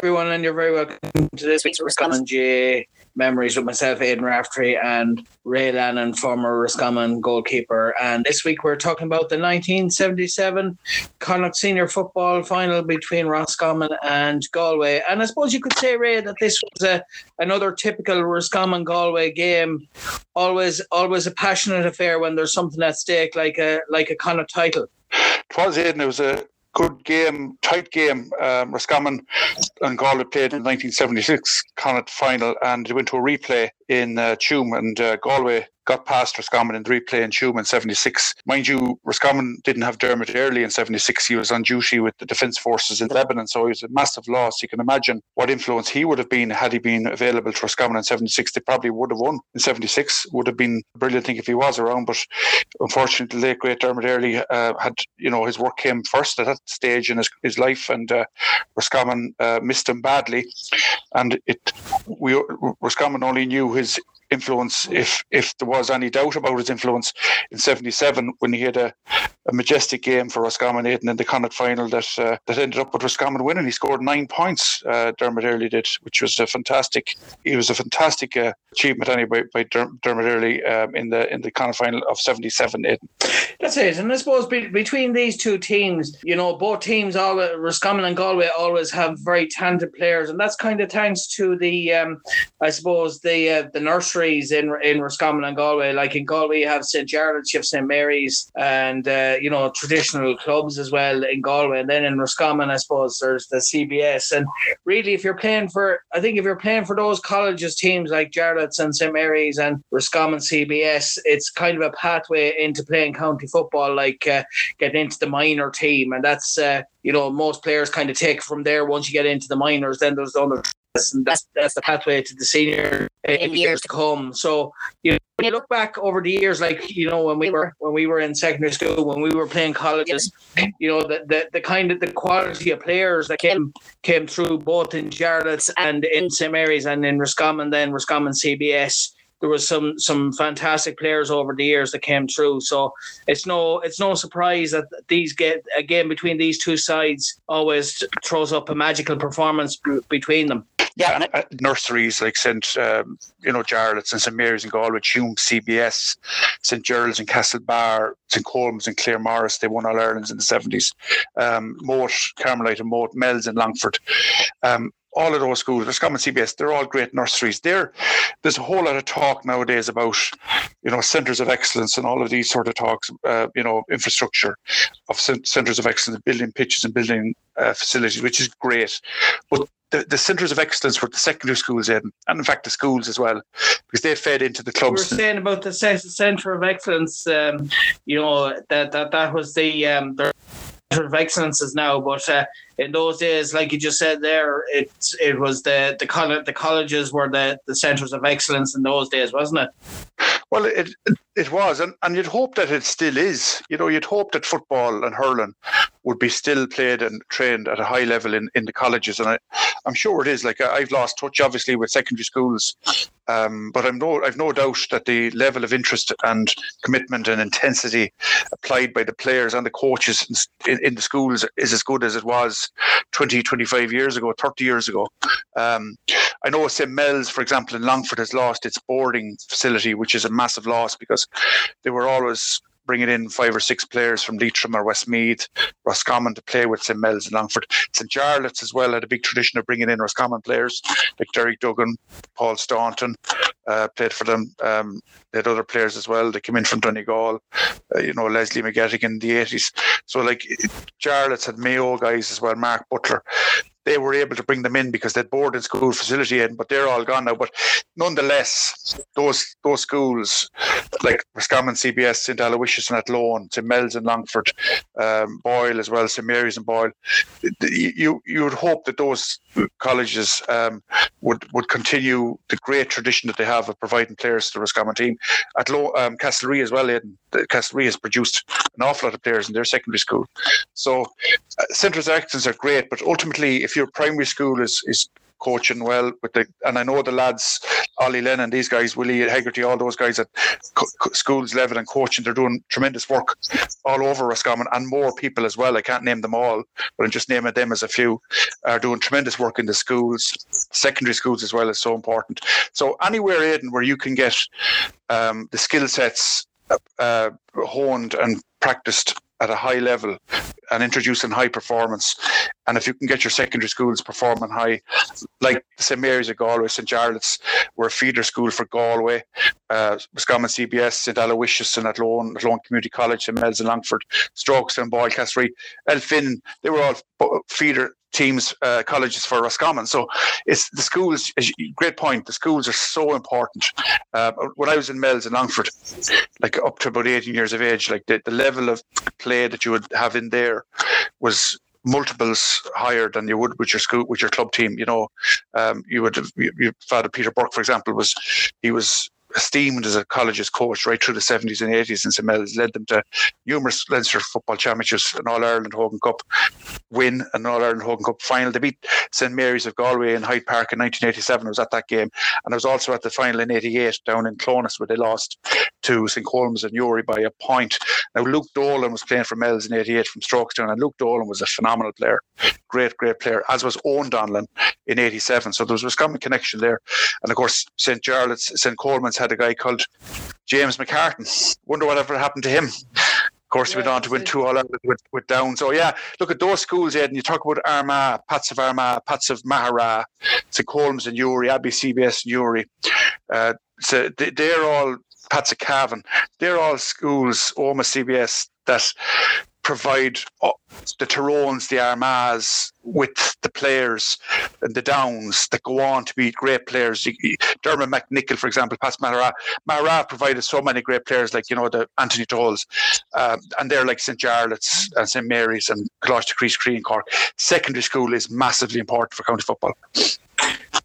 everyone, and you're very welcome to this week's Roscommon J Memories with myself, Aidan Raftery, and Ray Lannon, former Roscommon goalkeeper. And this week we're talking about the 1977 Connacht Senior Football Final between Roscommon and Galway. And I suppose you could say, Ray, that this was a, another typical Roscommon Galway game. Always, always a passionate affair when there's something at stake, like a like a Connacht title. It was Aidan. It was a good game, tight game. Um, Roscommon and Galway played in 1976 Connacht final, and they went to a replay in uh, and uh, Galway got past Roscommon in the replay in in 76. Mind you, Roscommon didn't have Dermot Earley in 76. He was on duty with the Defence Forces in Lebanon, so it was a massive loss. You can imagine what influence he would have been had he been available to Roscommon in 76. They probably would have won in 76. Would have been a brilliant thing if he was around, but unfortunately, the late great Dermot Earley uh, had, you know, his work came first at that stage in his, his life, and uh, Roscommon uh, missed him badly. And it, we Roscommon only knew his influence, if if there was any doubt about his influence in '77 when he had a, a majestic game for Roscommon in the Connacht final that uh, that ended up with Roscommon winning. He scored nine points. Uh, Dermot Earley did, which was a fantastic. It was a fantastic uh, achievement anyway by Dermot Earley um, in the in the Connacht final of '77. That's it, and I suppose be, between these two teams, you know, both teams, all Roscommon and Galway, always have very talented players, and that's kind of thanks to the, um, I suppose the uh, the nursery in in Roscommon and Galway. Like in Galway, you have St Jarlath's, you have St Mary's, and uh, you know traditional clubs as well in Galway. And then in Roscommon, I suppose there's the CBS. And really, if you're playing for, I think if you're playing for those colleges teams like Jarlath's and St Mary's and Roscommon CBS, it's kind of a pathway into playing county football, like uh, getting into the minor team, and that's. Uh, you know, most players kind of take from there once you get into the minors. Then there's the other and that's that's the pathway to the senior in years to come. So you know, when you look back over the years, like you know when we were when we were in secondary school, when we were playing colleges, you know the the, the kind of the quality of players that came came through both in Jarlath's and in St Mary's and in Roscommon, then Roscommon CBS there was some some fantastic players over the years that came through. So it's no it's no surprise that these get a game between these two sides always throws up a magical performance between them. Yeah, uh, nurseries like St. Um, you know Jarlath's and St Mary's and Galway, Tuam, CBS, St Gerald's and Castlebar, St Colm's and Claremorris. They won All Ireland's in the seventies. Um, Moate, Carmelite and Moate, Mel's and Longford. Um, all of those schools, there's Roscommon CBS, they're all great nurseries. There, there's a whole lot of talk nowadays about, you know, centres of excellence and all of these sort of talks, uh, you know, infrastructure of centres of excellence, building pitches and building uh, facilities, which is great. But the, the centres of excellence were the secondary schools in, and in fact the schools as well, because they fed into the clubs. You were saying about the centre of excellence, um, you know that that that was the um, the centre of excellences now, but uh, in those days, like you just said there, it it was the the college the colleges were the the centres of excellence in those days, wasn't it? Well, it it was, and, and you'd hope that it still is. You know, you'd hope that football and hurling would be still played and trained at a high level in, in the colleges, and I, I'm sure it is. Like I've lost touch, obviously, with secondary schools, um, but I'm no I've no doubt that the level of interest and commitment and intensity applied by the players and the coaches in, in the schools is as good as it was 20, 25 years ago, 30 years ago. Um, I know St. Mel's, for example, in Longford has lost its boarding facility, which is a massive loss because they were always bringing in five or six players from Leitrim or Westmeath, Roscommon to play with St Mel's and Longford. St Jarlath's as well had a big tradition of bringing in Roscommon players like Derek Duggan, Paul Staunton, uh, played for them. Um, they had other players as well. They came in from Donegal, uh, you know, Leslie McGettigan in the 80s. So, like, Jarlath's had Mayo guys as well, Mark Butler they were able to bring them in because they'd boarding school facility in, but they're all gone now. But nonetheless, those those schools like Roscommon, CBS, St Aloysius and Athlone, St Mel's and Longford, um, Boyle as well, St Mary's and Boyle, you you would hope that those colleges um, would would continue the great tradition that they have of providing players to the Roscommon team. At Low, um, Castlerea as well, Aidan, Castlerea has produced an awful lot of players in their secondary school. So uh, centres of excellence are great, but ultimately, if your primary school is is coaching well with the and I know the lads Ollie Lennon, these guys, Willie Hegarty, all those guys at co- schools level and coaching, they're doing tremendous work all over Roscommon and more people as well. I can't name them all, but I'm just naming them as a few, are doing tremendous work in the schools, secondary schools as well is so important. So anywhere, Aidan, where you can get um, the skill sets uh, honed and practiced at a high level and introducing high performance. And if you can get your secondary schools performing high, like St Mary's of Galway, St Jarlath's, we're a feeder school for Galway, uh, CBS, St Aloysius and Athlone, Athlone Community College, St Mel's and Longford, Strokes and Boyle Castlerea, Elphin, they were all feeder teams, uh, colleges for Roscommon. So it's the schools. Great point. The schools are so important. Uh, when I was in Mel's in Longford, like up to about 18 years of age, like the, the level of play that you would have in there was multiples higher than you would with your school with your club team. You know, um, you would your father Peter Burke, for example, was he was esteemed as a college's coach right through the 70s and 80s in St. Mel's, led them to numerous Leinster football championships, an All Ireland Hogan Cup win, an All Ireland Hogan Cup final. They beat St. Mary's of Galway in Hyde Park in 1987. I was at that game. And I was also at the final in 88 down in Clones where they lost to St. Colm's and Newry by a point. Now, Luke Dolan was playing for Mel's in 88 from Strokestown, and Luke Dolan was a phenomenal player. Great, great player, as was Owen Donlan in 87. So there was a common connection there. And of course, St. Jarlath's, St. Coleman's had a guy called James McCartan. Wonder whatever happened to him. Of course, yeah, he went on to win two All Ireland with, with Down. So, yeah, look at those schools, Ed, and you talk about Armagh, Pats of Armagh, Pats of Maghera, St. Colm's and Newry, Abbey CBS and Newry. Uh, so they're all Pats of Cavan. They're all schools, Omagh CBS, that provide the Tyrones, the Armaghs with the players and the Downs that go on to be great players. Dermot McNicholl, for example, past Maghera. Maghera provided so many great players like, you know, the Anthony Tohills. Um, and they're like St. Jarlath's and St. Mary's and Coláiste Chríost Rí and Cork. Secondary school is massively important for county football.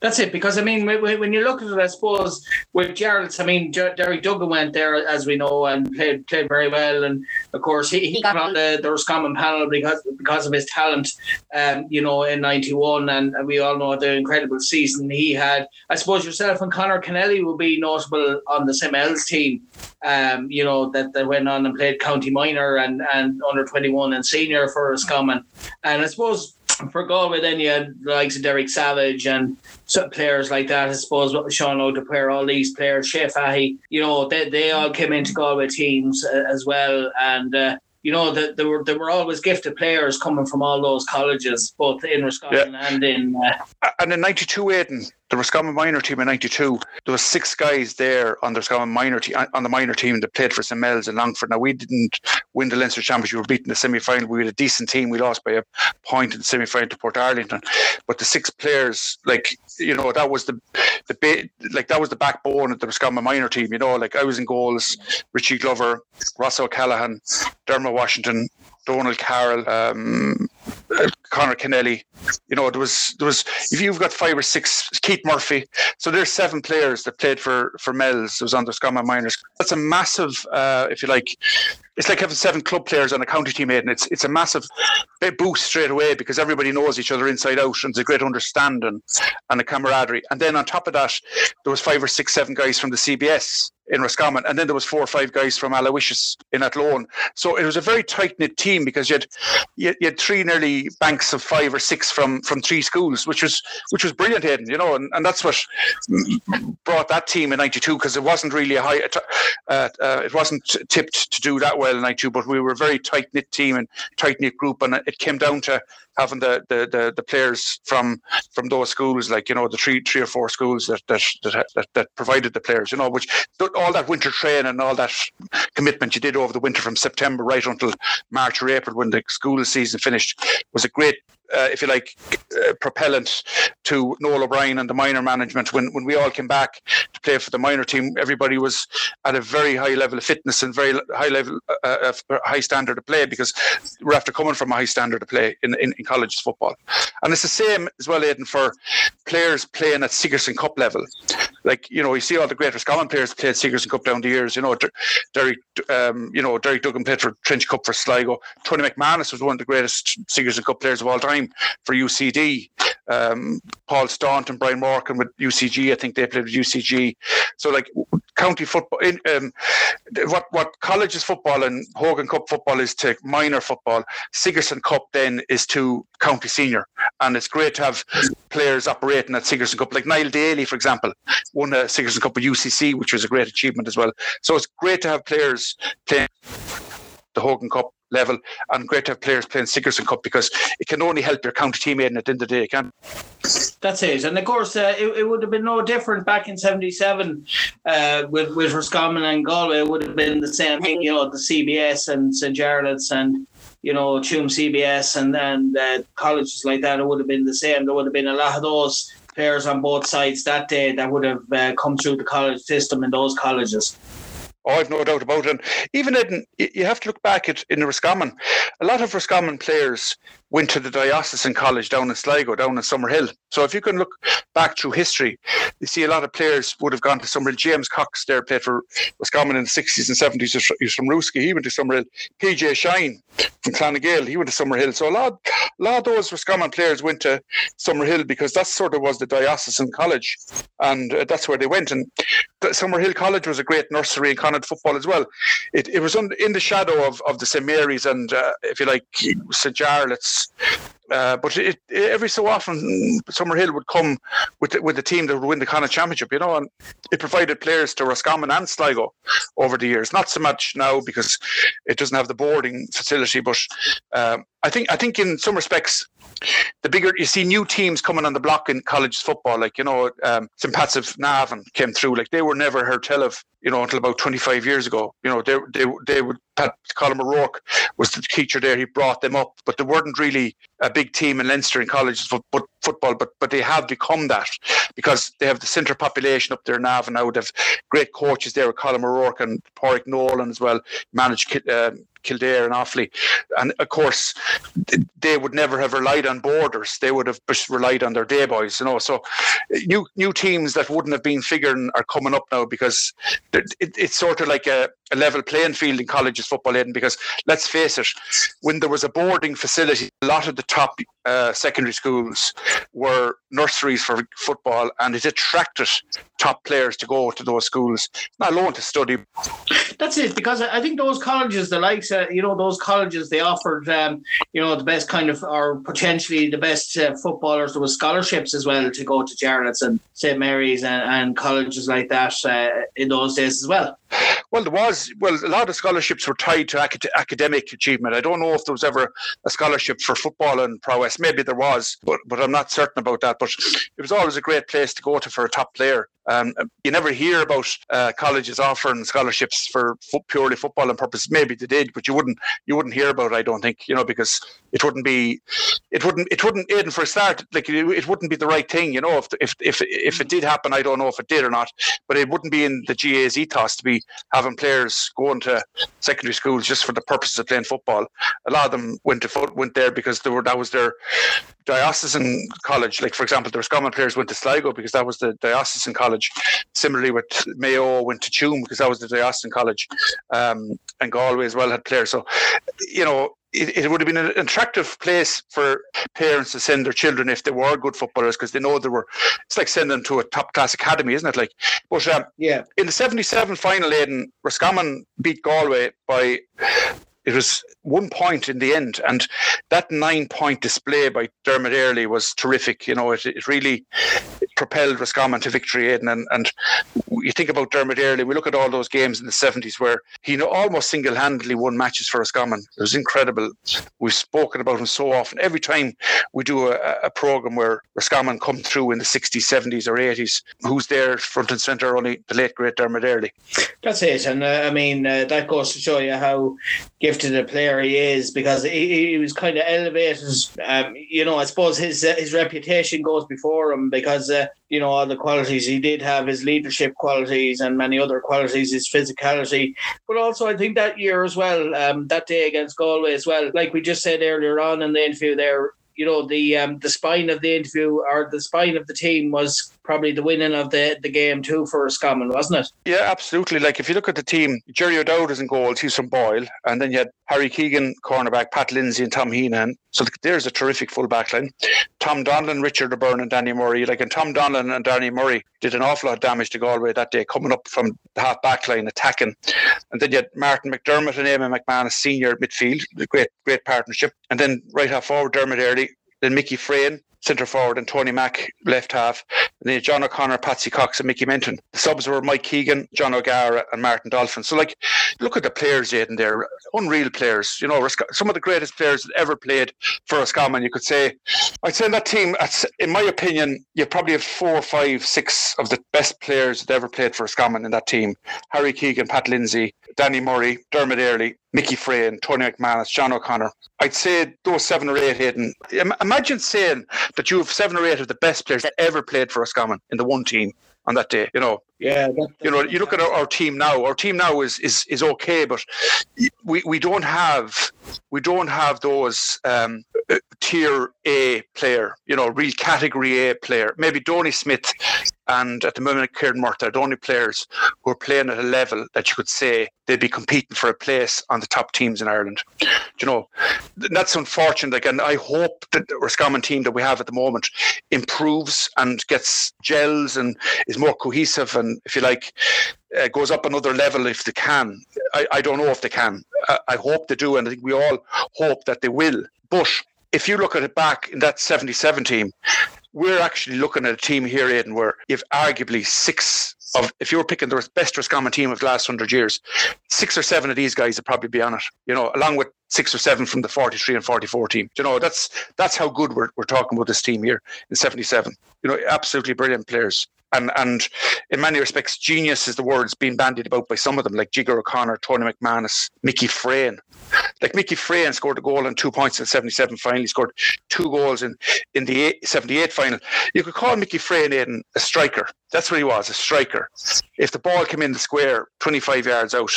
That's it, because I mean, when you look at it, I suppose with Jarlath's, I mean, Derek Duggan went there, as we know, and played played very well, and of course he, he got on the, the Roscommon panel because because of his talent, um, you know, in '91, and, and we all know the incredible season he had. I suppose yourself and Conor Kennelly will be notable on the St Mel's team, um, you know, that, that went on and played county minor and and under 21 and senior for Roscommon, and I suppose for Galway, then you had the likes of Derek Savage and some players like that. I suppose Sean O'Dwyer, all these players, Shea Fahy, you know, they, they all came into Galway teams uh, as well. And, uh, you know, that there were there were always gifted players coming from all those colleges, both in Roscommon yeah. and in. Uh, and in '92, Aidan, the Roscommon minor team in '92, there was six guys there on the Roscommon minor team on the minor team that played for St Mel's and Longford. Now we didn't win the Leinster Championship. We were beaten in the semi final. We had a decent team. We lost by a point in the semi final to Portarlington. But the six players, like you know, that was the the like that was the backbone of the Roscommon minor team. You know, like I was in goals, Richie Glover, Ross O'Callaghan, Dermot Washington, Donald Carroll, um, Conor Kennelly. You know, there was there was if you've got five or six, Keith Murphy. So there's seven players that played for for Mel's. It was under Scotland minors. That's a massive, uh, if you like, it's like having seven club players on a county team, and it's it's a massive boost straight away because everybody knows each other inside out, and there's a great understanding and a camaraderie. And then on top of that, there was five or six, seven guys from the CBS in Roscommon, and then there was four or five guys from Aloysius in Athlone. So it was a very tight knit team because you had you, had three nearly of five or six from from three schools, which was which was brilliant, Hayden. You know, and, and that's what brought that team in '92 because it wasn't really a high, uh, uh, it wasn't tipped to do that well in '92, but we were a very tight knit team and tight knit group, and it came down to having the, the, the, the, players from from those schools, like you know the three three or four schools that that that, that, that provided the players, you know, which all that winter training and all that commitment you did over the winter from September right until March or April when the school season finished was a great uh, if you like, uh, propellant to Noel O'Brien and the minor management. When when we all came back to play for the minor team, everybody was at a very high level of fitness and very high level, uh, of high standard of play because we're after coming from a high standard of play in, in, in college football. And it's the same as well, Aidan, for players playing at Sigerson Cup level. Like you know, you see all the great Roscommon players played Sigerson Cup down the years. You know, Derek, um, you know, Derek Duggan played for Trench Cup for Sligo. Tony McManus was one of the greatest Sigerson Cup players of all time for UCD. Um, Paul Staunton, Brian Morgan with UCG. I think they played with UCG. So like county football, in, um, what what colleges football and Hogan Cup football is to minor football. Sigerson Cup then is to county senior, and it's great to have players operating at Sigerson Cup, like Niall Daly, for example, won a Sigerson Cup with UCC, which was a great achievement as well. So it's great to have players playing the Hogan Cup level and great to have players playing Sigerson Cup because it can only help your county teammate at the end of the day, can That's it. And of course, uh, it, it, would have been no different back in 77 uh, with, with Roscommon and Galway. It would have been the same thing, you know, the CBS and St. Jarlath's and you know, Tuam CBS and then uh, colleges like that, it would have been the same. There would have been a lot of those players on both sides that day that would have uh, come through the college system in those colleges. Oh, I've no doubt about it. And even in, you have to look back at in Roscommon. A lot of Roscommon players went to the diocesan college down in Sligo, down in Summerhill. So if you can look back through history, you see a lot of players would have gone to Summerhill. James Cox there played for Roscommon in the 60s and 70s. He's from Rooskey. He went to Summerhill. PJ Shine from Clonagale, he went to Summerhill. So a lot, a lot of those Roscommon players went to Summerhill because that sort of was the diocesan college. And uh, that's where they went. And Summerhill College was a great nursery in Connacht football as well. It, it was in the shadow of, of the St. Mary's and, uh, if you like, St. Jarlath's uh, but it, every so often, Summerhill would come with the, with the team that would win the Connacht Championship, you know, and it provided players to Roscommon and Sligo over the years. Not so much now because it doesn't have the boarding facility, but um, I think I think in some respects, the bigger you see new teams coming on the block in college football, like you know, um, St. Pat's of Navan came through, like they were never heard tell of, you know, until about 25 years ago. You know, they they they would Pat Colin O'Rourke was the teacher there. He brought them up, but they weren't really a big team in Leinster in college football. But but they have become that because they have the centre population up there now, and now they have great coaches there with Colin O'Rourke and Pádraig Nolan as well. Managed um, Kildare and Offaly. And of course, they would never have relied on borders. They would have just relied on their day boys, you know. So new new teams that wouldn't have been figuring are coming up now because it, it's sort of like a, a, level playing field in colleges football, Aidan, because let's face it, when there was a boarding facility, a lot of the top uh, secondary schools were nurseries for football and it attracted top players to go to those schools, not alone to study. That's it, because I think those colleges, the likes, uh, you know, those colleges, they offered, um, you know, the best kind of, or potentially the best uh, footballers. There was scholarships as well to go to Jarlath's and St Mary's and, and colleges like that uh, in those days as well. Well, there was. Well, a lot of scholarships were tied to acad- academic achievement. I don't know if there was ever a scholarship for football and prowess. Maybe there was, but but I'm not certain about that. But it was always a great place to go to for a top player. Um, you never hear about uh, colleges offering scholarships for fo- purely football and purposes. Maybe they did, but you wouldn't you wouldn't hear about it. I don't think you know because it wouldn't be it wouldn't it wouldn't Aidan for a start like it, it wouldn't be the right thing. You know if if if if it did happen, I don't know if it did or not, but it wouldn't be in the GAA's ethos to be having players going to secondary schools just for the purposes of playing football. A lot of them went to foot went there because they were that was their diocesan college. Like for example, the Roscommon players went to Sligo because that was the diocesan college college. Similarly, with Mayo went to Tuam because that was at the diocesan college, um, and Galway as well had players. So, you know, it, it, would have been an attractive place for parents to send their children if they were good footballers because they know they were. It's like sending them to a top class academy, isn't it? Like, but um, yeah, in the '77 final, Aidan Roscommon beat Galway by it was one point in the end, and that nine point display by Dermot Earley was terrific. You know, it, it really propelled Roscommon to victory, Aidan. And, and you think about Dermot Earley, we look at all those games in the 70s where he almost single handedly won matches for Roscommon. It was incredible. We've spoken about him so often. Every time we do a, a program where Roscommon come through in the 60s, 70s, or 80s, who's there front and centre? Only the late, great Dermot Earley. That's it. And uh, I mean, uh, that goes to show you how gifted a player he is because he, he was kind of elevated. Um, you know, I suppose his uh, his reputation goes before him because uh, you know all the qualities he did have, his leadership qualities and many other qualities, his physicality. But also, I think that year as well, um, that day against Galway as well, like we just said earlier on in the interview there, you know the um, the spine of the interview or the spine of the team was probably the winning of the, the game too for Scammon, wasn't it? Yeah, absolutely. Like if you look at the team, Jerry O'Dowd is in goals, he's from Boyle, and then you had Harry Keegan, cornerback, Pat Lindsay, and Tom Heenan. So there's a terrific full back line. Tom Donlan, Richard O'Byrne, and Danny Murray. Like and Tom Donlan and Danny Murray did an awful lot of damage to Galway that day, coming up from the half back line, attacking. And then you had Martin McDermott and Eamon McManus, senior midfield, great great partnership. And then right half forward, Dermot Earley, then Mickey Freyne, centre forward, and Tony Mack, left half. And then John O'Connor, Patsy Cox, and Mickey Menton. The subs were Mike Keegan, John O'Gara, and Martin Dolphin. So, like, look at the players, in there. Unreal players. You know, some of the greatest players that ever played for Roscommon. You could say, I'd say in that team, in my opinion, you probably have four, five, six of the best players that ever played for Roscommon in that team. Harry Keegan, Pat Lindsay, Danny Murray, Dermot Early, Mickey Freyne, Tony McManus, John O'Connor. I'd say those seven or eight, Hayden. Imagine saying that you have seven or eight of the best players that ever played for Roscommon in the one team on that day. You know, yeah. That, you know, you look at our, our, team now. Our team now is is is okay, but we we don't have we don't have those um, tier A player. You know, real category A player. Maybe Donie Smith and at the moment Kieran only players who are playing at a level that you could say they'd be competing for a place on the top teams in Ireland. Do You know, that's unfortunate. And I hope that the Roscommon team that we have at the moment improves and gets gels and is more cohesive and, if you like, uh, goes up another level if they can. I, I don't know if they can. I, I hope they do, and I think we all hope that they will. But if you look at it back in that 77 team, we're actually looking at a team here, Aidan, where you've arguably six of, if you were picking the best Roscommon team of the last hundred years, six or seven of these guys would probably be on it, you know, along with six or seven from the 43 and 44 team. You know, that's that's how good we're, we're talking about this team here in 77. You know, absolutely brilliant players and and in many respects, genius is the words being bandied about by some of them, like Jigger O'Connor, Tony McManus, Mickey Freyne. Like Mickey Freyne scored a goal and two points in the 77 final. He scored two goals in, in the 78 final. You could call Mickey Freyne a striker. That's what he was, a striker. If the ball came in the square 25 yards out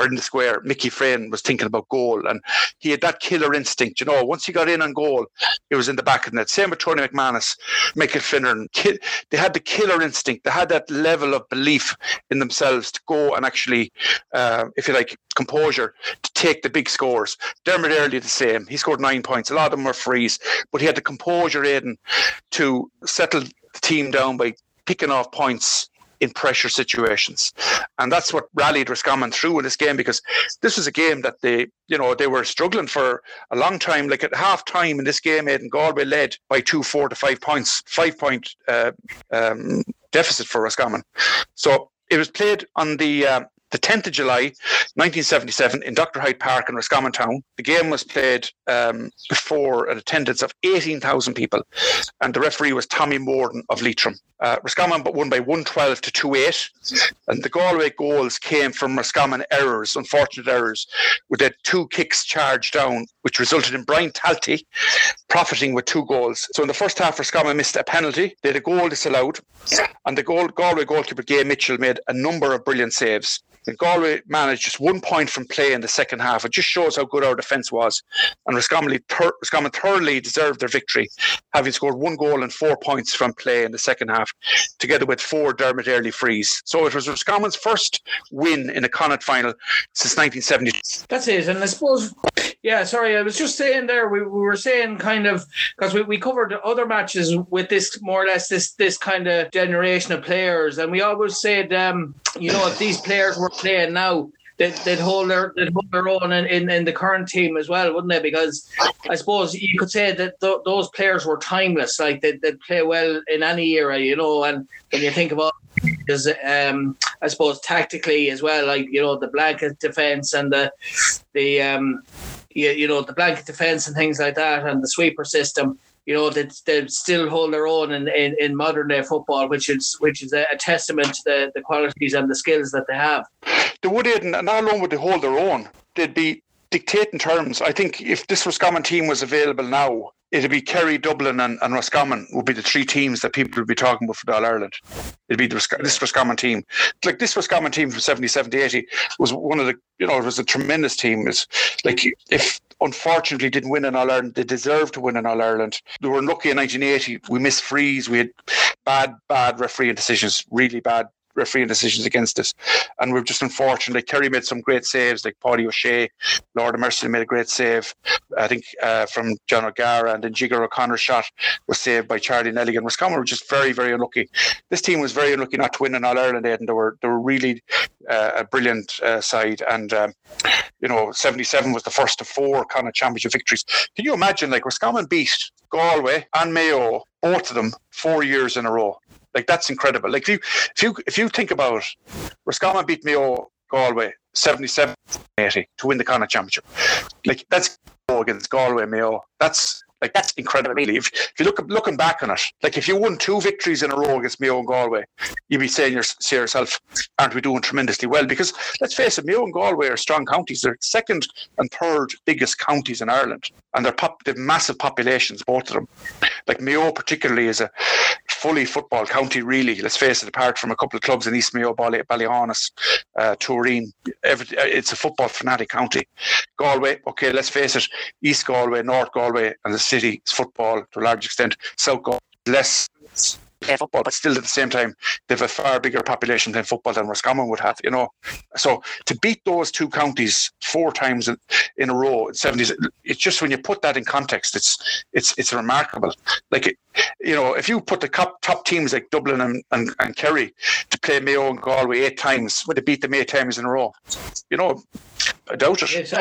or in the square, Mickey Freyne was thinking about goal. And he had that killer instinct. You know, once he got in on goal, it was in the back of the net. Same with Tony McManus, Michael Finneran. They had the killer instinct. They had that level of belief in themselves to go and actually, uh, if you like, composure to take the big scores. Dermot Earley the same. He scored nine points. A lot of them were frees, but he had the composure, in to settle the team down by picking off points in pressure situations. And that's what rallied Roscommon through in this game because this was a game that they, you know, they were struggling for a long time. Like at half time in this game, Aidan Galway led by two, four to five points, five point uh, um, deficit for Roscommon. So it was played on the uh, the 10th of July, 1977, in Dr. Hyde Park in Roscommon Town. The game was played um, before an attendance of 18,000 people, and the referee was Tommy Morden of Leitrim. Uh, Roscommon won by 112 to 2 8, and the Galway goals came from Roscommon errors, unfortunate errors, with the two kicks charged down, which resulted in Brian Talty profiting with two goals. So in the first half, Roscommon missed a penalty, they had a goal disallowed, and the goal, Galway goalkeeper Gay Mitchell made a number of brilliant saves. And Galway managed just one point from play in the second half. It just shows how good our defence was. And Roscommon, Roscommon thoroughly deserved their victory, having scored one goal and four points from play in the second half, together with four Dermot Earley frees. So it was Roscommon's first win in a Connacht final since 1970. That's it. And I suppose, yeah, sorry, I was just saying there, we, we were saying kind of, because we, we covered other matches with this more or less this this kind of generation of players. And we always said, um, you know, if these players were playing now, they'd, they'd hold their they'd hold their own in, in, in, the current team as well, wouldn't they? Because I suppose you could say that th- those players were timeless. Like they'd, they'd play well in any era, you know. And when you think about because um, I suppose tactically as well, like you know the blanket defense and the the um, you, you know the blanket defense and things like that, and the sweeper system you know that they, they still hold their own in, in, in, modern day football, which is which is a, testament to the, the qualities and the skills that they have. They would, and not alone would they hold their own, they'd be dictating terms. I think if this Roscommon team was available now, it'd be Kerry, Dublin, and, and Roscommon would be the three teams that people would be talking about for All Ireland. It'd be the, this Roscommon team. Like this Roscommon team from 70, 70, 80 was one of the, you know, it was a tremendous team. It's like if unfortunately didn't win an All Ireland, they deserved to win an All Ireland. They were unlucky in 1980. We missed frees. We had bad, bad refereeing decisions, really bad refereeing decisions against us. And we're just unfortunately, Kerry made some great saves, like Paddy O'Shea, Lord of Mercy made a great save. I think uh, from John O'Gara and then Jigger O'Connor's shot was saved by Charlie Nelligan. Roscommon were just very, very unlucky. This team was very unlucky not to win an All Ireland, and they were they were really uh, a brilliant uh, side. And um, you know, seventy seven was the first of four kind of championship victories. Can you imagine like Roscommon beat Galway and Mayo, both of them, four years in a row? Like that's incredible. Like if you if you if you think about Roscommon beat Mayo Galway 77 80 to win the Connacht Championship. Like that's against Galway Mayo. That's like that's incredible. If, if you look looking back on it, like if you won two victories in a row against Mayo and Galway, you'd be saying to say yourself, "Aren't we doing tremendously well?" Because let's face it, Mayo and Galway are strong counties. They're second and third biggest counties in Ireland, and they're pop, they've massive populations, both of them. Like Mayo, particularly, is a fully football county. Really, let's face it. Apart from a couple of clubs in East Mayo, Bally, Ballyhaunis, uh, Tooreen, every, it's a football fanatic county. Galway, okay, let's face it. East Galway, North Galway, and the city is football to a large extent. South Galway, less play football, but still at the same time, they have a far bigger population than football than Roscommon would have, you know. So to beat those two counties four times in, in a row in seventies, it's just when you put that in context, it's it's it's remarkable. Like you know, if you put the top, top teams like Dublin and, and, and Kerry to play Mayo and Galway eight times, would they beat them eight times in a row? You know, I doubt it. Yes,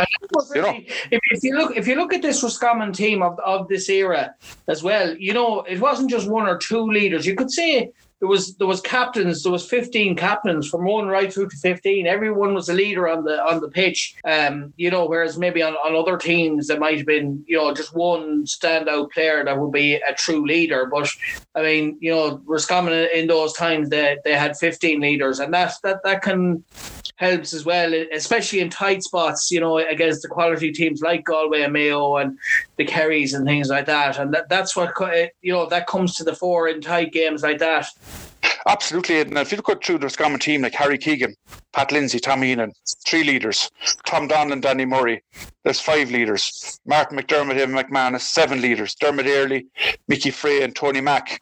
you know, if, if, you look if you look at this Roscommon team of, of this era as well, you know, it wasn't just one or two leaders. You could say there was there was captains. There was fifteen captains from one right through to fifteen. Everyone was a leader on the on the pitch. Um, you know, whereas maybe on, on other teams there might have been you know just one standout player that would be a true leader. But I mean, you know, Roscommon in those times they they had fifteen leaders, and that that that can helps as well, especially in tight spots, you know, against the quality teams like Galway and Mayo and the Kerrys and things like that. And that, that's what, you know, that comes to the fore in tight games like that. Absolutely. And uh, if you look at through the Roscommon team, like Harry Keegan, Pat Lindsay, Tom Heenan, three leaders. Tom Donlan, Danny Murray, there's five leaders. Martin McDermott, Eamon McManus, seven leaders. Dermot Earley, Mickey Frey, and Tony Mack.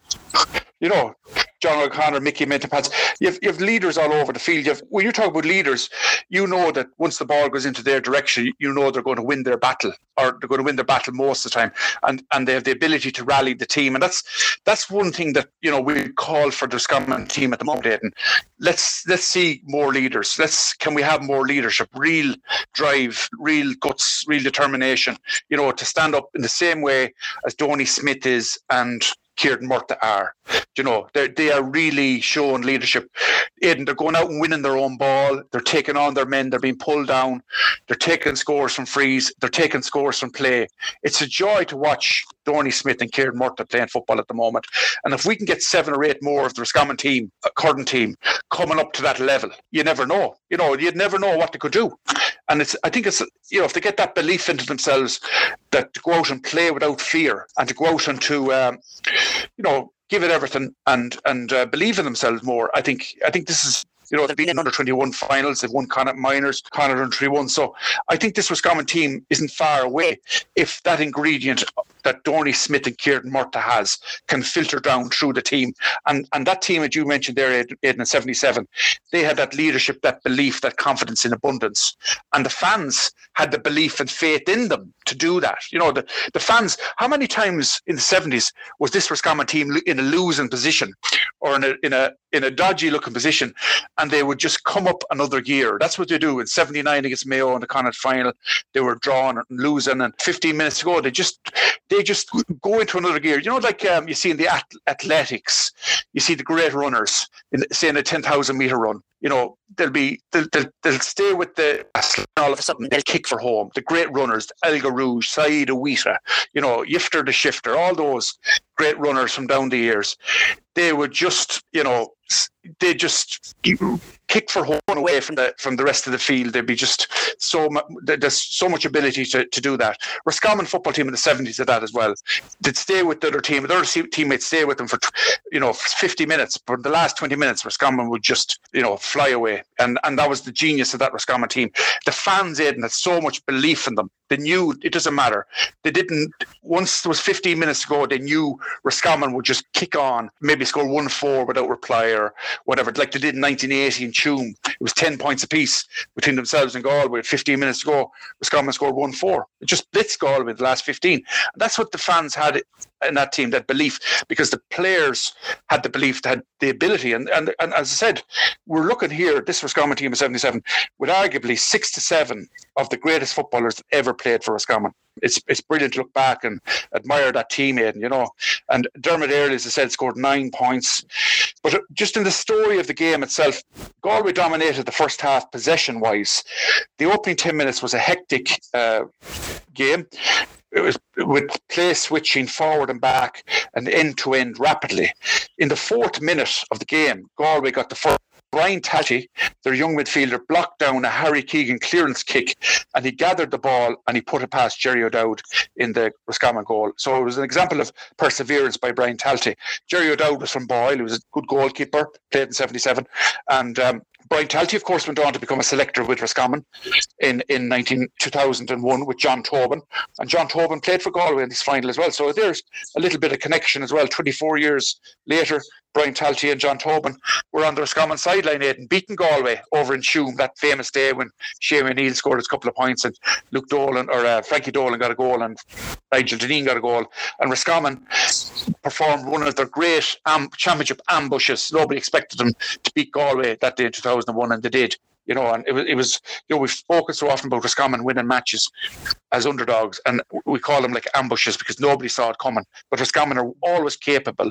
You know, John O'Connor, Mickey Mentapats. You have, you have leaders all over the field. You have, when you talk about leaders, you know that once the ball goes into their direction, you know they're going to win their battle, or they're going to win their battle most of the time, and and they have the ability to rally the team, and that's that's one thing that you know we call for the Scotland team at the moment. Aidan. Let's let's see more leaders. Let's can we have more leadership, real drive, real guts, real determination. You know, to stand up in the same way as Donie Smith is and Kieran Murtagh are. You know, they are really showing leadership. Aidan, they're going out and winning their own ball. They're taking on their men. They're being pulled down. They're taking scores from frees. They're taking scores from play. It's a joy to watch Donie Smith and Kieran Murtagh playing football at the moment. And if we can get seven or eight more of the Roscommon team, uh, current team, coming up to that level, you never know. You know, you'd never know what they could do. And it's, I think it's, you know, if they get that belief into themselves that to go out and play without fear and to go out and to, um, you know, give it everything and and uh, believe in themselves more. I think I think this is you know, they've been in under 21 finals, they've won Connacht Minors, Connacht under 21. So I think this Roscommon team isn't far away if that ingredient that Donie Smith and Kieran Murtagh has can filter down through the team. And and that team that you mentioned there, Aidan, in 77, they had that leadership, that belief, that confidence in abundance. And the fans had the belief and faith in them to do that. You know, the, the fans, how many times in the 70s was this Roscommon team in a losing position or in a, in a, in a dodgy looking position and they would just come up another gear. That's what they do. In 79 against Mayo in the Connacht final, they were drawn and losing and 15 minutes ago, they just, they just go into another gear. You know, like um, you see in the athletics, you see the great runners, in, say in a 10,000 meter run, you know, they'll be, they'll, they'll, they'll stay with the, all of a sudden they'll kick for home. The great runners, El Guerrouj, Saïd Aouita, you know, Yifter the Shifter, all those great runners from down the years, they would just, you know, they just kick for home away from the from the rest of the field. There'd be just so there's so much ability to, to do that. Roscommon football team in the seventies did that as well. They'd stay with the other team, the other teammates stay with them for you know fifty minutes, but the last twenty minutes, Roscommon would just you know fly away, and and that was the genius of that Roscommon team. The fans, Aidan, had so much belief in them. They knew it doesn't matter. They didn't. Once there was 15 minutes to go, they knew Roscommon would just kick on, maybe score one four without reply or whatever, like they did in 1980 in Tuam. It was 10 points apiece between themselves and Galway. 15 minutes to go, Roscommon scored one four. It just blitzed Galway the last 15. And that's what the fans had in that team, that belief, because the players had the belief, had the ability. And, and, and as I said, we're looking here, this Roscommon team of 77, with arguably six to seven of the greatest footballers that ever played for Roscommon. It's it's brilliant to look back and admire that team, Aidan, you know. And Dermot Earley, as I said, scored nine points. But just in the story of the game itself, Galway dominated the first half possession wise. The opening 10 minutes was a hectic uh, game it was with play switching forward and back and end to end rapidly. In the fourth minute of the game, Galway got the first. Brian Talty, their young midfielder, blocked down a Harry Keegan clearance kick and he gathered the ball and he put it past Jerry O'Dowd in the Roscommon goal. So it was an example of perseverance by Brian Talty. Jerry O'Dowd was from Boyle, he was a good goalkeeper, played in 77. And um, Brian Talty, of course, went on to become a selector with Roscommon in, in 19, 2001 with John Tobin. And John Tobin played for Galway in this final as well. So there's a little bit of connection as well. 24 years later, Brian Talty and John Tobin were on the Roscommon sideline and beating Galway over in Tuam that famous day when Shane O'Neill scored his couple of points and Luke Dolan or uh, Frankie Dolan got a goal and Nigel Dineen got a goal. And Roscommon performed one of their great championship ambushes. Nobody expected them to beat Galway that day in 2001, and they did you know, and it was, it was, you know, we've spoken so often about Roscommon winning matches as underdogs, and we call them like ambushes because nobody saw it coming. But Roscommon are always capable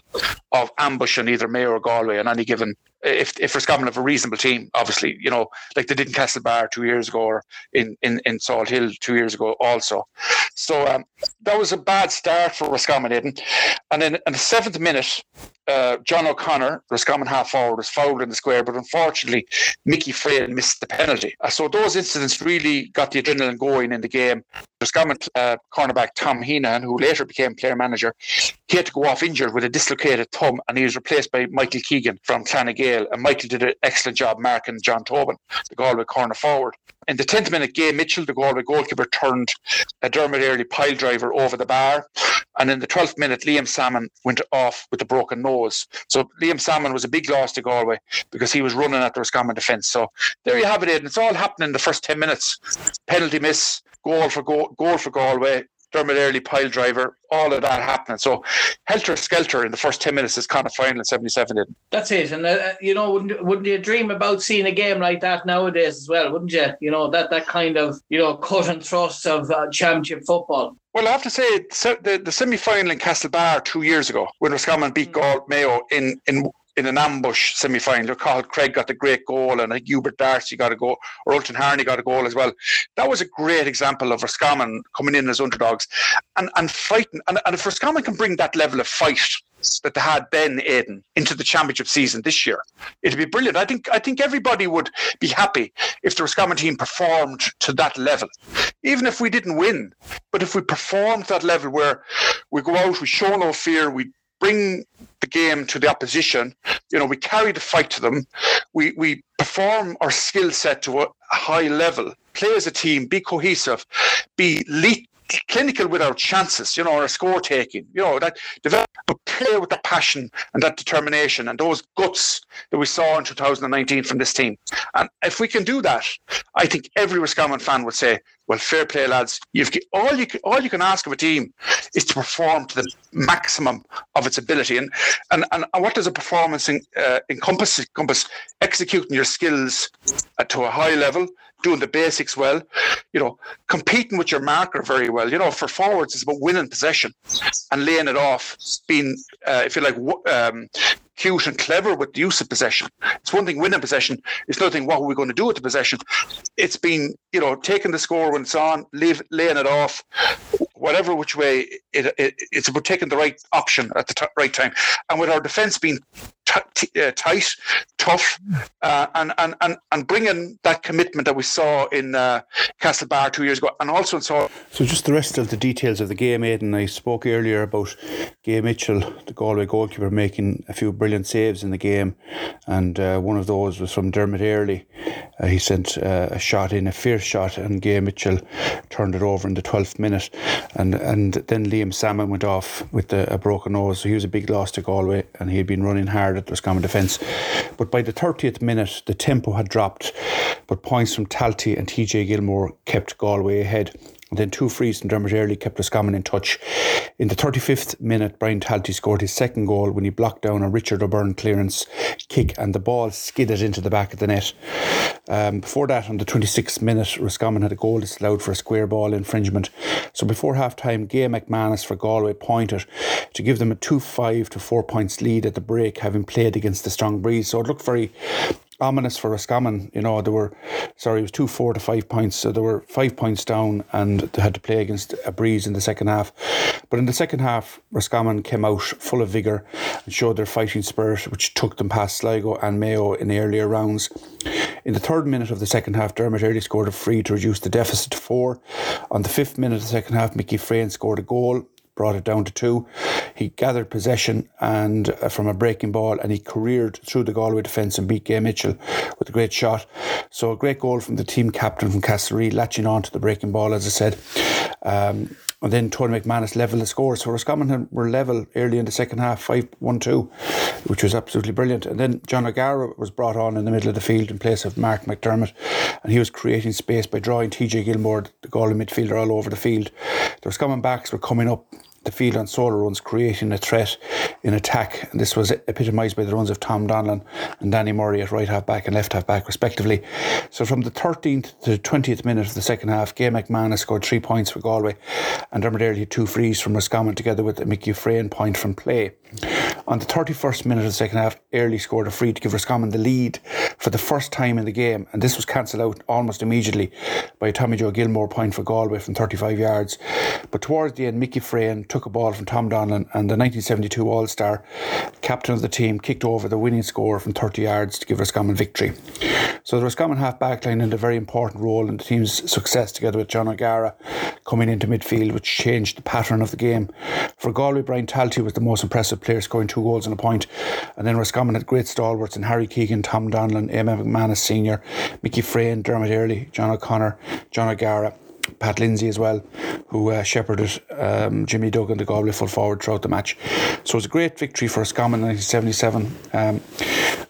of ambushing either Mayo or Galway on any given. If if Roscommon have a reasonable team, obviously, you know, like they did in Castlebar two years ago, or in in in Salthill two years ago, also. So um, that was a bad start for Roscommon, Aidan. And then in the seventh minute, uh, John O'Connor, Roscommon half forward, was fouled in the square, but unfortunately, Mickey Frey missed the penalty. Uh, so those incidents really got the adrenaline going in the game. Roscommon uh, cornerback Tom Heenan, who later became player manager, he had to go off injured with a dislocated thumb, and he was replaced by Michael Keegan from Clanagale. And Michael did an excellent job marking John Tobin, the Galway corner forward. In the 10th minute, Gay Mitchell, the Galway goalkeeper, turned a Dermot Earley pile driver over the bar. And in the 12th minute, Liam Sammon went off with a broken nose. So Liam Sammon was a big loss to Galway because he was running at the Roscommon defence. So there you have it, and it's all happening in the first 10 minutes. Penalty miss, goal for goal, goal for Galway, Dermot Earley pile driver, all of that happening. So helter skelter in the first 10 minutes is kind of final in 77. Didn't. That's it. And, uh, you know, wouldn't, wouldn't you dream about seeing a game like that nowadays as well, wouldn't you? You know, that, that kind of, you know, cut and thrust of uh, championship football. Well, I have to say, the, the semi final in Castlebar two years ago, when Roscommon beat mm. Gaul Mayo in, in in an ambush semi final. Carl Craig got the great goal, and I think Hubert Darcy got a goal, or Ultan Harney got a goal as well. That was a great example of Roscommon coming in as underdogs and, and fighting. And, and if Roscommon can bring that level of fight that they had then, Aidan, into the championship season this year, it'd be brilliant. I think I think everybody would be happy if the Roscommon team performed to that level, even if we didn't win. But if we performed to that level where we go out, we show no fear, we bring the game to the opposition. You know, we carry the fight to them. We we perform our skill set to a high level. Play as a team. Be cohesive. Be le- clinical with our chances. You know, our score taking. You know that develop, but play with the passion and that determination and those guts that we saw in 2019 from this team. And if we can do that, I think every Roscommon fan would say well, fair play, lads. You've all you all you can ask of a team is to perform to the maximum of its ability. And and, and what does a performance in, uh, encompass? Encompass executing your skills uh, to a high level, doing the basics well, you know, competing with your marker very well. You know, for forwards, it's about winning possession and laying it off, being, uh, if you like, um, cute and clever with the use of possession. It's one thing winning possession. It's another thing what are we going to do with the possession. It's been you know taking the score when it's on, leave, laying it off, whatever which way. It, it, it's about taking the right option at the t- right time. And with our defence being t- t- uh, tight, tough, uh, and, and and and bringing that commitment that we saw in uh, Castlebar two years ago, and also saw. So just the rest of the details of the game, Aidan. I spoke earlier about Gay Mitchell, the Galway goalkeeper, making a few brilliant saves in the game, and uh, one of those was from Dermot Earley. Uh, he sent uh, a shot in, a fierce shot, and Gay Mitchell turned it over in the twelfth minute, and and then Liam Sammon went off with the, a broken nose, so he was a big loss to Galway, and he had been running hard at the Roscommon defence, but by the 30th minute, the tempo had dropped, but points from Talty and TJ Gilmore kept Galway ahead. And then two frees from Dermot Earley kept Roscommon in touch. In the 35th minute, Brian Talty scored his second goal when he blocked down a Richard O'Byrne clearance kick and the ball skidded into the back of the net. Um, before that, on the 26th minute, Roscommon had a goal disallowed for a square ball infringement. So before half time, Gay McManus for Galway pointed to give them a 2 5 to 4 points lead at the break, having played against the strong breeze. So it looked very ominous for Roscommon. You know, they were, sorry, it was two, four to five points. So they were five points down and they had to play against a breeze in the second half. But in the second half, Roscommon came out full of vigour and showed their fighting spirit, which took them past Sligo and Mayo in the earlier rounds. In the third minute of the second half, Dermot Earley scored a free to reduce the deficit to four. On the fifth minute of the second half, Mickey Freyne scored a goal brought it down to two. He gathered possession and uh, from a breaking ball and he careered through the Galway defence and beat Gay Mitchell with a great shot. So a great goal from the team captain from Castlerea, latching on to the breaking ball, as I said. Um, and then Tony McManus levelled the score. So Roscommon were level early in the second half, 5 1 2, which was absolutely brilliant. And then John O'Gara was brought on in the middle of the field in place of Mark McDermott. And he was creating space by drawing TJ Gilmore, the Galway midfielder, all over the field. The Roscommon backs were coming up the field on solo runs, creating a threat in attack. And this was epitomised by the runs of Tom Donlan and Danny Murray at right half back and left half back, respectively. So from the 13th to the 20th minute of the second half, Gay McManus scored three points for Galway, and Dermot had two frees from Roscommon together with a Mickey Freyne point from play. On the 31st minute of the second half, Earley scored a free to give Roscommon the lead for the first time in the game, and this was cancelled out almost immediately by Tommy Joe Gilmore point for Galway from 35 yards. But towards the end, Mickey Freyne took a ball from Tom Donlan, and the 1972 All Star captain of the team kicked over the winning score from 30 yards to give Roscommon victory. So the Roscommon half back line had a very important role in the team's success together with John O'Gara coming into midfield, which changed the pattern of the game. For Galway, Brian Talty was the most impressive player, scoring two goals and a point. And then Roscommon had great stalwarts in Harry Keegan, Tom Donlan, Eamon McManus Sr., Mickey Freyne, Dermot Earley, John O'Connor, John O'Gara. Pat Lindsay as well, who uh, shepherded um, Jimmy Duggan, the Galway full forward, throughout the match. So it was a great victory for Roscommon in 1977. Um,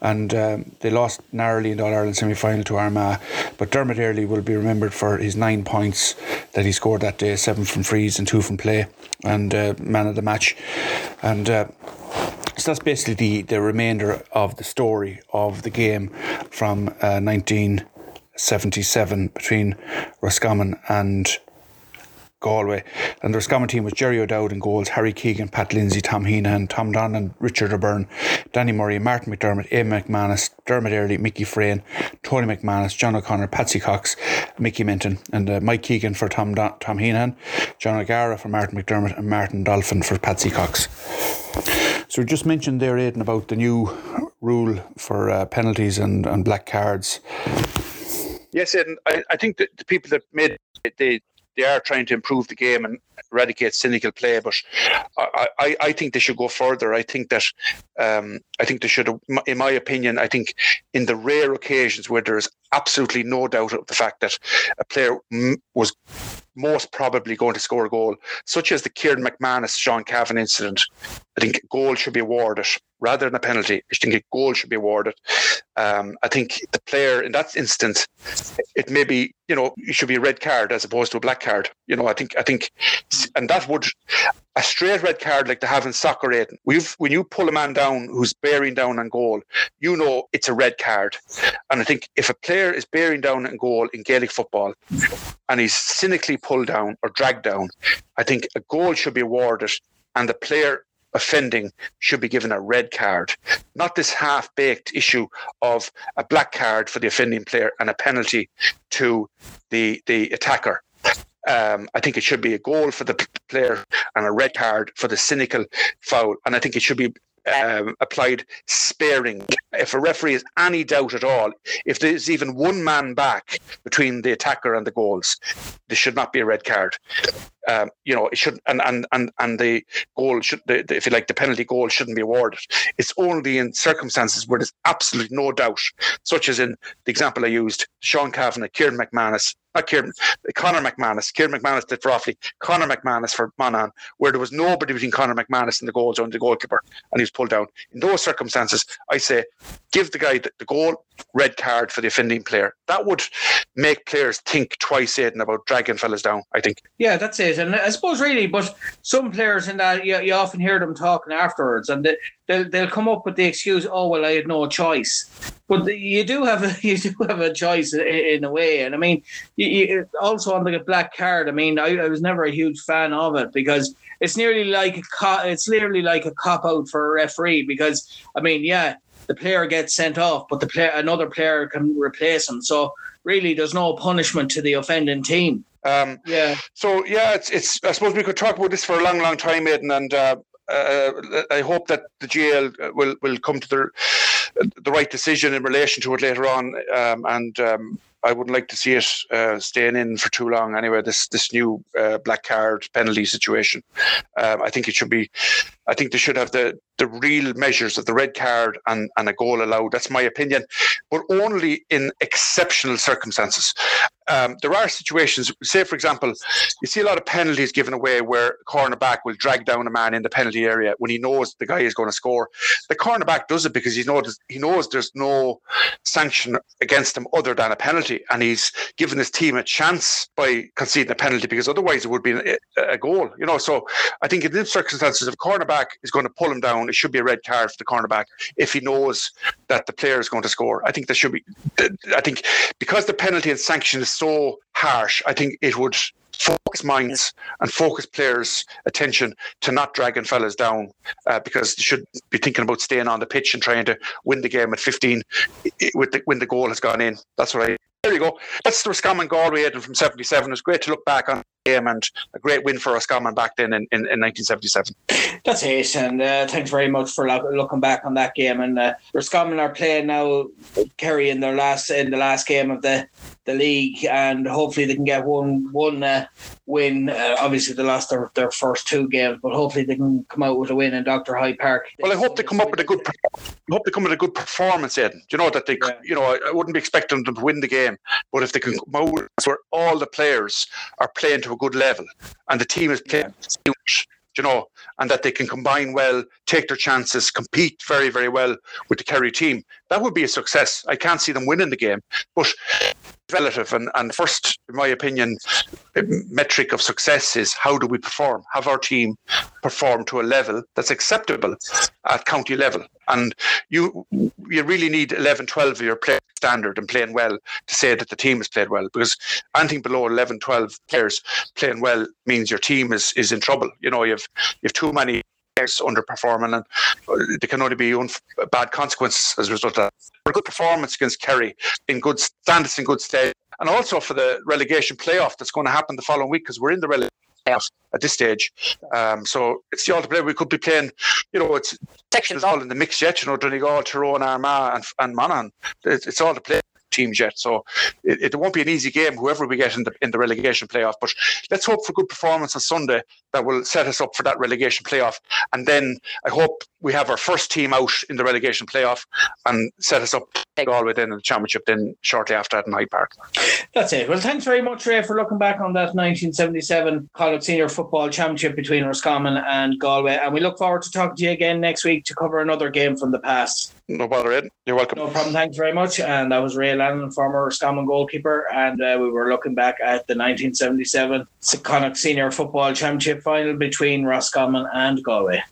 and um, they lost narrowly in the All Ireland semi final to Armagh. But Dermot Earley will be remembered for his nine points that he scored that day seven from frees and two from play, and uh, man of the match. And uh, so that's basically the, the remainder of the story of the game from uh, 1977 between Roscommon and Galway. And the Roscommon team was Jerry O'Dowd in goals, Harry Keegan, Pat Lindsay, Tom Heenan, Tom Donlan, Richard O'Byrne, Danny Murray, Martin McDermott, Eamon McManus, Dermot Earley, Mickey Freyne, Tony McManus, John O'Connor, Patsy Cox, Mickey Minton, and uh, Mike Keegan for Tom, Don- Tom Heenan, John O'Gara for Martin McDermott, and Martin Dolphin for Patsy Cox. So we just mentioned there, Aidan, about the new rule for uh, penalties and, and black cards. Yes, and I, I think that the people that made the they are trying to improve the game and eradicate cynical play. But I, I, I think they should go further. I think that um, I think they should, in my opinion, I think in the rare occasions where there is absolutely no doubt of the fact that a player was most probably going to score a goal, such as the Kieran McManus Sean Cavanagh incident. I think a goal should be awarded rather than a penalty. I think a goal should be awarded. Um, I think the player in that instance, it may be you know it should be a red card as opposed to a black card. You know, I think I think, and that would a straight red card like they have in soccer. Aidan, we've when you pull a man down who's bearing down on goal, you know it's a red card. And I think if a player is bearing down on goal in Gaelic football, and he's cynically pulled down or dragged down, I think a goal should be awarded, and the player offending should be given a red card, not this half baked issue of a black card for the offending player and a penalty to the the attacker. Um, I think it should be a goal for the player and a red card for the cynical foul. And I think it should be um, applied sparing. If a referee has any doubt at all, if there's even one man back between the attacker and the goals, there should not be a red card. Um, you know, it should and and and and the goal should, the, the, if you like, the penalty goal shouldn't be awarded. It's only in circumstances where there's absolutely no doubt, such as in the example I used, Sean Cavanagh, Kieran McManus, not Kieran, Conor McManus. Kieran McManus did for Offaly. Conor McManus for Monaghan, where there was nobody between Conor McManus and the goal zone, the goalkeeper, and he was pulled down. In those circumstances, I say give the guy the, the goal, red card for the offending player. That would make players think twice, Aidan, about dragging fellas down. I think. Yeah, that's it. And I suppose really, but some players in that you, you often hear them talking afterwards, and they, they'll they'll come up with the excuse, "Oh well, I had no choice." But you do have a you do have a choice in, in a way, and I mean, you, you, also on the black card. I mean, I, I was never a huge fan of it because it's nearly like a co- it's nearly like a cop out for a referee because I mean, yeah, the player gets sent off, but the player another player can replace him. So really, there's no punishment to the offending team. Um, yeah. So yeah, it's it's. I suppose we could talk about this for a long, long time, Aidan, and uh, uh, I hope that the GL will will come to the the right decision in relation to it later on, um, and. Um, I wouldn't like to see it uh, staying in for too long. Anyway, this this new uh, black card penalty situation, um, I think it should be. I think they should have the the real measures of the red card and, and a goal allowed. That's my opinion, but only in exceptional circumstances. Um, there are situations, say for example, you see a lot of penalties given away where a cornerback will drag down a man in the penalty area when he knows the guy is going to score. The cornerback does it because he knows he knows there's no sanction against him other than a penalty, and he's given his team a chance by conceding a penalty because otherwise it would be a, a goal. You know, so I think in these circumstances, if cornerback is going to pull him down, it should be a red card for the cornerback if he knows that the player is going to score. I think there should be. I think because the penalty and sanction is so harsh, I think it would focus minds and focus players' attention to not dragging fellas down uh, because they should be thinking about staying on the pitch and trying to win the game at 15 with the, when the goal has gone in. That's what I. There you go. That's the Roscommon Galway from 77. It was great to look back on game and a great win for Roscommon back then in, in, in 1977. That's it. And uh, thanks very much for looking back on that game. And uh, Roscommon are playing now, Kerry in their last in the last game of the the league, and hopefully they can get one one uh, win. Uh, obviously, they lost their, their first two games, but hopefully they can come out with a win in Dr. Hyde Park. Well, I hope they come up with a good. I hope they come with a good performance. Ed, you know that they, yeah. you know, I wouldn't be expecting them to win the game, but if they can come out where all the players are playing to a good level and the team is playing. Yeah you know, and that they can combine well, take their chances, compete very, very well with the Kerry team. That would be a success. I can't see them winning the game, but relative. And, and first, in my opinion, metric of success is how do we perform? Have our team perform to a level that's acceptable at county level? And you you really need 11, 12 of your play standard and playing well to say that the team has played well because anything below 11, 12 players playing well means your team is, is in trouble. You know, you have, you have too many players underperforming and there can only be un- bad consequences as a result of that. For a good performance against Kerry in good standards in good state and also for the relegation playoff that's going to happen the following week because we're in the relegation playoffs at this stage. Um, so it's the ultimate. We could be playing, you know, it's sections all in the mix yet. You know, Donegal, Tyrone, Armagh, and and Monaghan. It's, it's all the play teams yet. So it, it won't be an easy game, whoever we get in the in the relegation playoff. But let's hope for good performance on Sunday that will set us up for that relegation playoff. And then I hope we have our first team out in the relegation playoff and set us up all within the championship then shortly after that in Hyde Park. That's it. Well, thanks very much, Ray, for looking back on that 1977 Connacht Senior Football Championship between Roscommon and Galway. And we look forward to talking to you again next week to cover another game from the past. No bother, Ed. You're welcome. No problem. Thanks very much. And that was Ray Lannon, former Roscommon goalkeeper. And uh, we were looking back at the 1977 Connacht Senior Football Championship final between Roscommon and Galway.